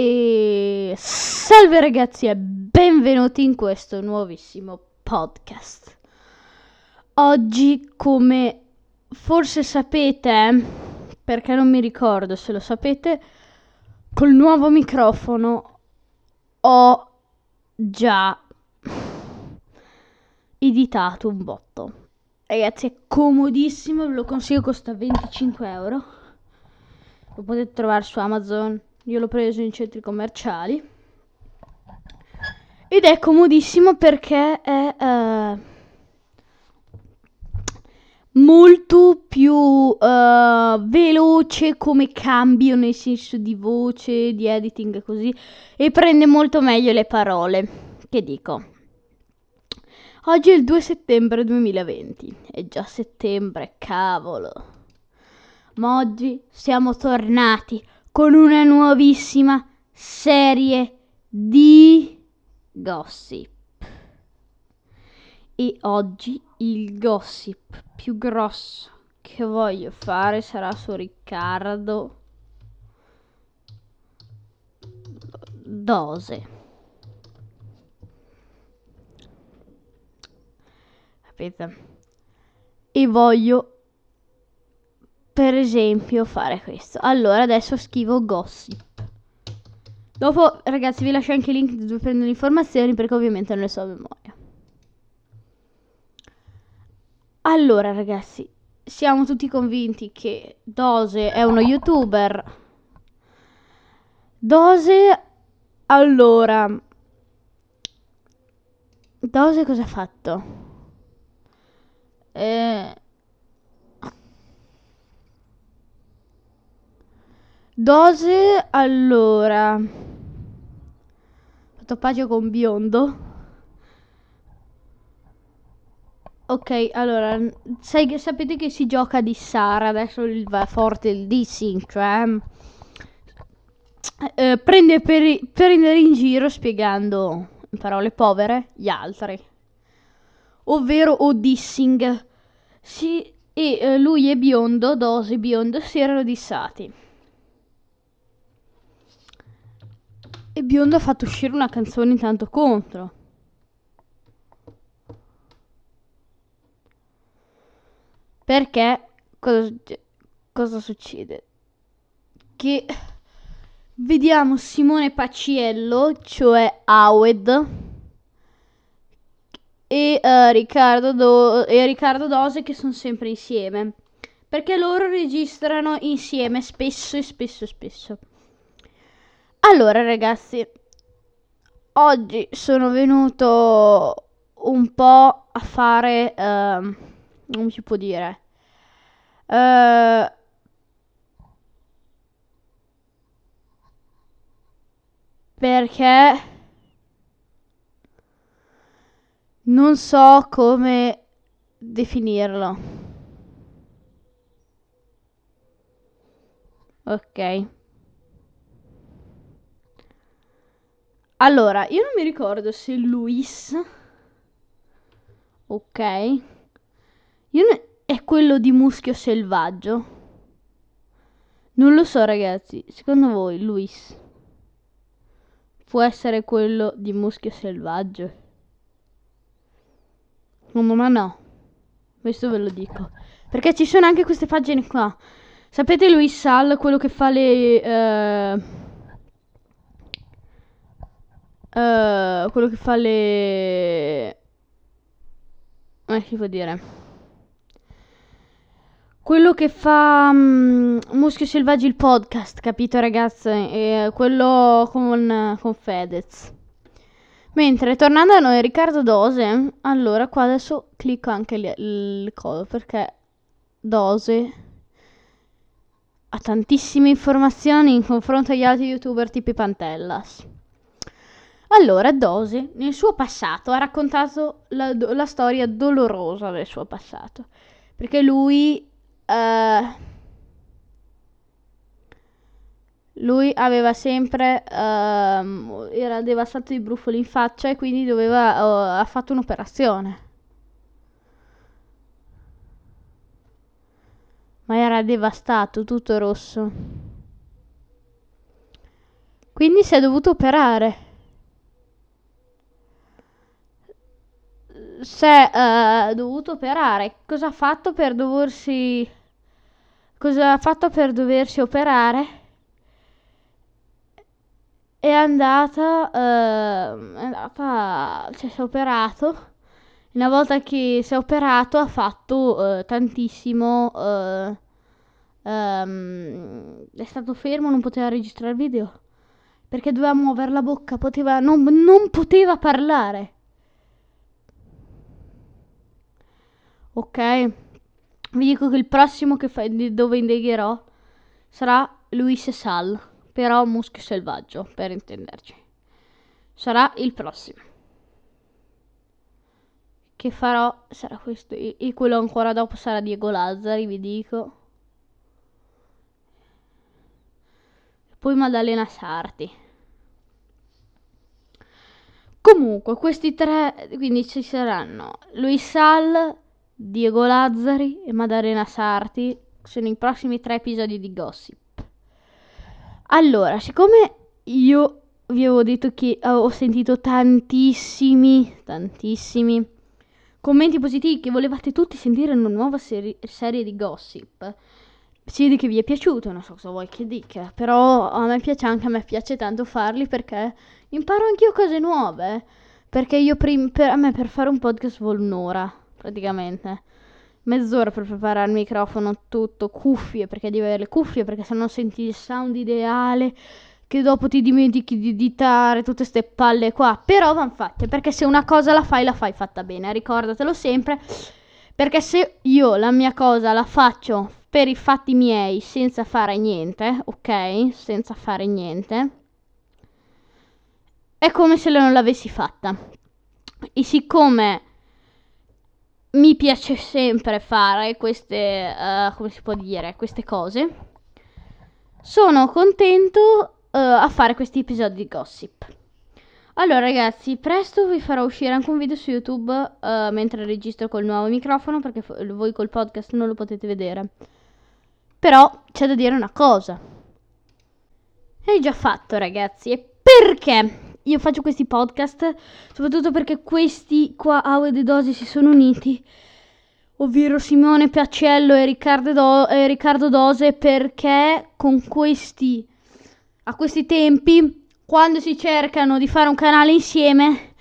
E salve ragazzi e benvenuti in questo nuovissimo podcast. Oggi, come forse sapete, perché non mi ricordo se lo sapete, col nuovo microfono ho già editato un botto. Ragazzi, è comodissimo, ve lo consiglio, costa 25 euro. Lo potete trovare su Amazon, io l'ho preso in centri commerciali. Ed è comodissimo perché è uh, molto più uh, veloce come cambio nel senso di voce, di editing e così. E prende molto meglio le parole. Che dico? Oggi è il 2 settembre 2020. È già settembre, cavolo. Ma oggi siamo tornati con una nuovissima serie di gossip. E oggi il gossip più grosso che voglio fare sarà su Riccardo Dose. Capite? E voglio per esempio fare questo. Allora adesso scrivo gossip. Dopo ragazzi vi lascio anche il link dove prendo le informazioni perché ovviamente non le so a memoria. Allora ragazzi, siamo tutti convinti che Dose è uno youtuber. Dose, allora... Dose cosa ha fatto? Eh... Dose, allora... Pace con biondo. Ok, allora, sai, sapete che si gioca di Sara, adesso il, va forte il dissing, cioè... Eh, prende per prendere in giro spiegando, in parole povere, gli altri. Ovvero o dissing. Si, e eh, lui e biondo, Dose biondo, si erano dissati. E Biondo ha fatto uscire una canzone intanto contro. Perché cosa, cosa succede? Che vediamo Simone Paciello, cioè Awed, e, uh, Riccardo, Do- e Riccardo Dose che sono sempre insieme. Perché loro registrano insieme spesso e spesso e spesso. Allora ragazzi, oggi sono venuto un po' a fare, uh, come si può dire, uh, perché non so come definirlo. Ok. Allora, io non mi ricordo se Luis... Ok. Io ne... È quello di Muschio Selvaggio? Non lo so, ragazzi. Secondo voi, Luis... Può essere quello di Muschio Selvaggio? Secondo me no. Questo ve lo dico. Perché ci sono anche queste pagine qua. Sapete Luis Sal, quello che fa le... Uh Uh, quello che fa le... Come si può dire? Quello che fa um, Muschio Selvaggi il podcast, capito ragazzi? E quello con, con Fedez. Mentre tornando a noi, Riccardo Dose, allora qua adesso clicco anche il, codo perché Dose ha tantissime informazioni in confronto agli altri youtuber tipo Pantellas. Allora, Dose, nel suo passato, ha raccontato la, la storia dolorosa del suo passato. Perché lui... Uh, lui aveva sempre... Uh, era devastato di brufoli in faccia e quindi doveva... Uh, ha fatto un'operazione. Ma era devastato, tutto rosso. Quindi si è dovuto operare. Si è uh, dovuto operare. Cosa ha fatto per doversi... Cosa ha fatto per doversi operare? È andata... Uh, è andata... Cioè, si è operato. Una volta che si è operato ha fatto uh, tantissimo... Uh, um, è stato fermo, non poteva registrare il video. Perché doveva muovere la bocca, poteva, non, non poteva parlare. Ok? Vi dico che il prossimo che fa, dove indegherò sarà Luis Sal, però muschio selvaggio, per intenderci. Sarà il prossimo. Che farò sarà questo e quello ancora dopo sarà Diego Lazzari, vi dico. poi Maddalena Sarti. Comunque, questi tre, quindi ci saranno Luis Sal, Diego Lazzari e Maddalena Sarti, sono i prossimi tre episodi di Gossip. Allora, siccome io vi avevo detto che ho sentito tantissimi, tantissimi commenti positivi che volevate tutti sentire una nuova seri- serie di Gossip, si vede che vi è piaciuto, non so cosa vuoi che dica, però a me piace anche, a me piace tanto farli perché imparo anch'io cose nuove. Perché io prim- per, a me per fare un podcast vuole un'ora, praticamente. Mezz'ora per preparare il microfono, tutto, cuffie, perché devi avere le cuffie, perché se no senti il sound ideale, che dopo ti dimentichi di editare, tutte queste palle qua. Però van fatte, perché se una cosa la fai, la fai fatta bene, ricordatelo sempre. Perché se io la mia cosa la faccio per i fatti miei senza fare niente, ok? Senza fare niente. È come se non l'avessi fatta. E siccome mi piace sempre fare queste, uh, come si può dire, queste cose, sono contento uh, a fare questi episodi di gossip. Allora ragazzi, presto vi farò uscire anche un video su YouTube uh, mentre registro col nuovo microfono perché f- voi col podcast non lo potete vedere. Però c'è da dire una cosa. È già fatto, ragazzi. E perché io faccio questi podcast? Soprattutto perché questi qua, Aue e Dosi, si sono uniti. Ovvero Simone Piacello e Riccardo, Do- e Riccardo Dose. Perché con questi, a questi tempi, quando si cercano di fare un canale insieme,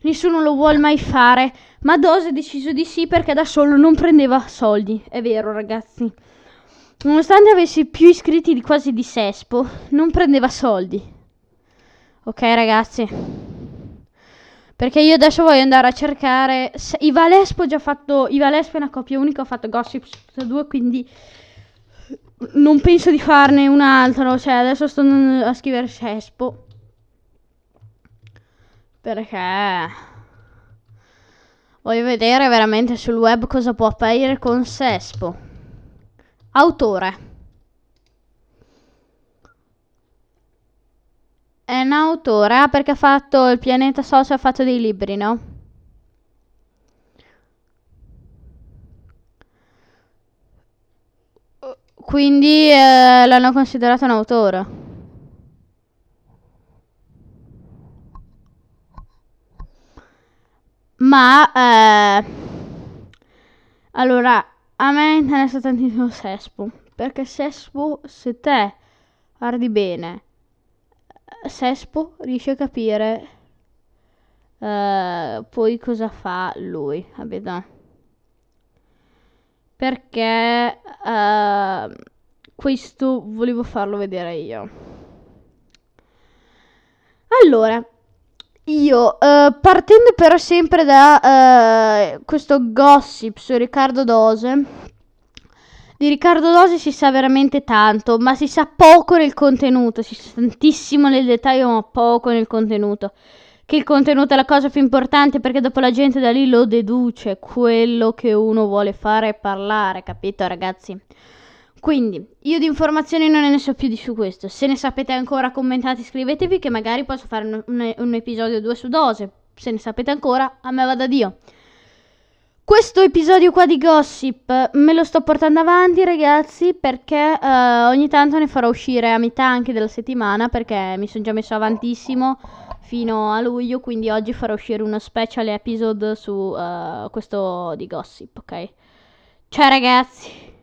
nessuno lo vuole mai fare. Ma Dose ha deciso di sì perché da solo non prendeva soldi. È vero, ragazzi. Nonostante avessi più iscritti di quasi di Sespo, non prendeva soldi. Ok, ragazzi. Perché io adesso voglio andare a cercare. I Valespo ho già fatto. I Valespo è una coppia unica, ho fatto Gossip 2, quindi. Non penso di farne un altro. Cioè, adesso sto andando a scrivere Sespo. Perché. Voglio vedere veramente sul web cosa può apparire con Sespo. Autore. È un autore, perché ha fatto il pianeta Social, ha fatto dei libri, no? Quindi eh, l'hanno considerato un autore. Ma eh, allora a me interessa tantissimo Sespo, perché Sespo, se te guardi bene, Sespo riesce a capire uh, poi cosa fa lui, capito? Perché uh, questo volevo farlo vedere io. Allora, io, uh, partendo però sempre da uh, questo gossip su Riccardo Dose, di Riccardo Dose si sa veramente tanto, ma si sa poco nel contenuto, si sa tantissimo nel dettaglio, ma poco nel contenuto. Che il contenuto è la cosa più importante perché dopo la gente da lì lo deduce, quello che uno vuole fare è parlare, capito ragazzi? Quindi, io di informazioni non ne so più di su questo. Se ne sapete ancora, commentate, scrivetevi che magari posso fare un, un, un episodio 2 su dose. Se ne sapete ancora, a me va da Dio. Questo episodio qua di Gossip me lo sto portando avanti, ragazzi, perché uh, ogni tanto ne farò uscire a metà anche della settimana, perché mi sono già messo avantissimo fino a luglio, quindi oggi farò uscire uno special episode su uh, questo di Gossip, ok? Ciao ragazzi!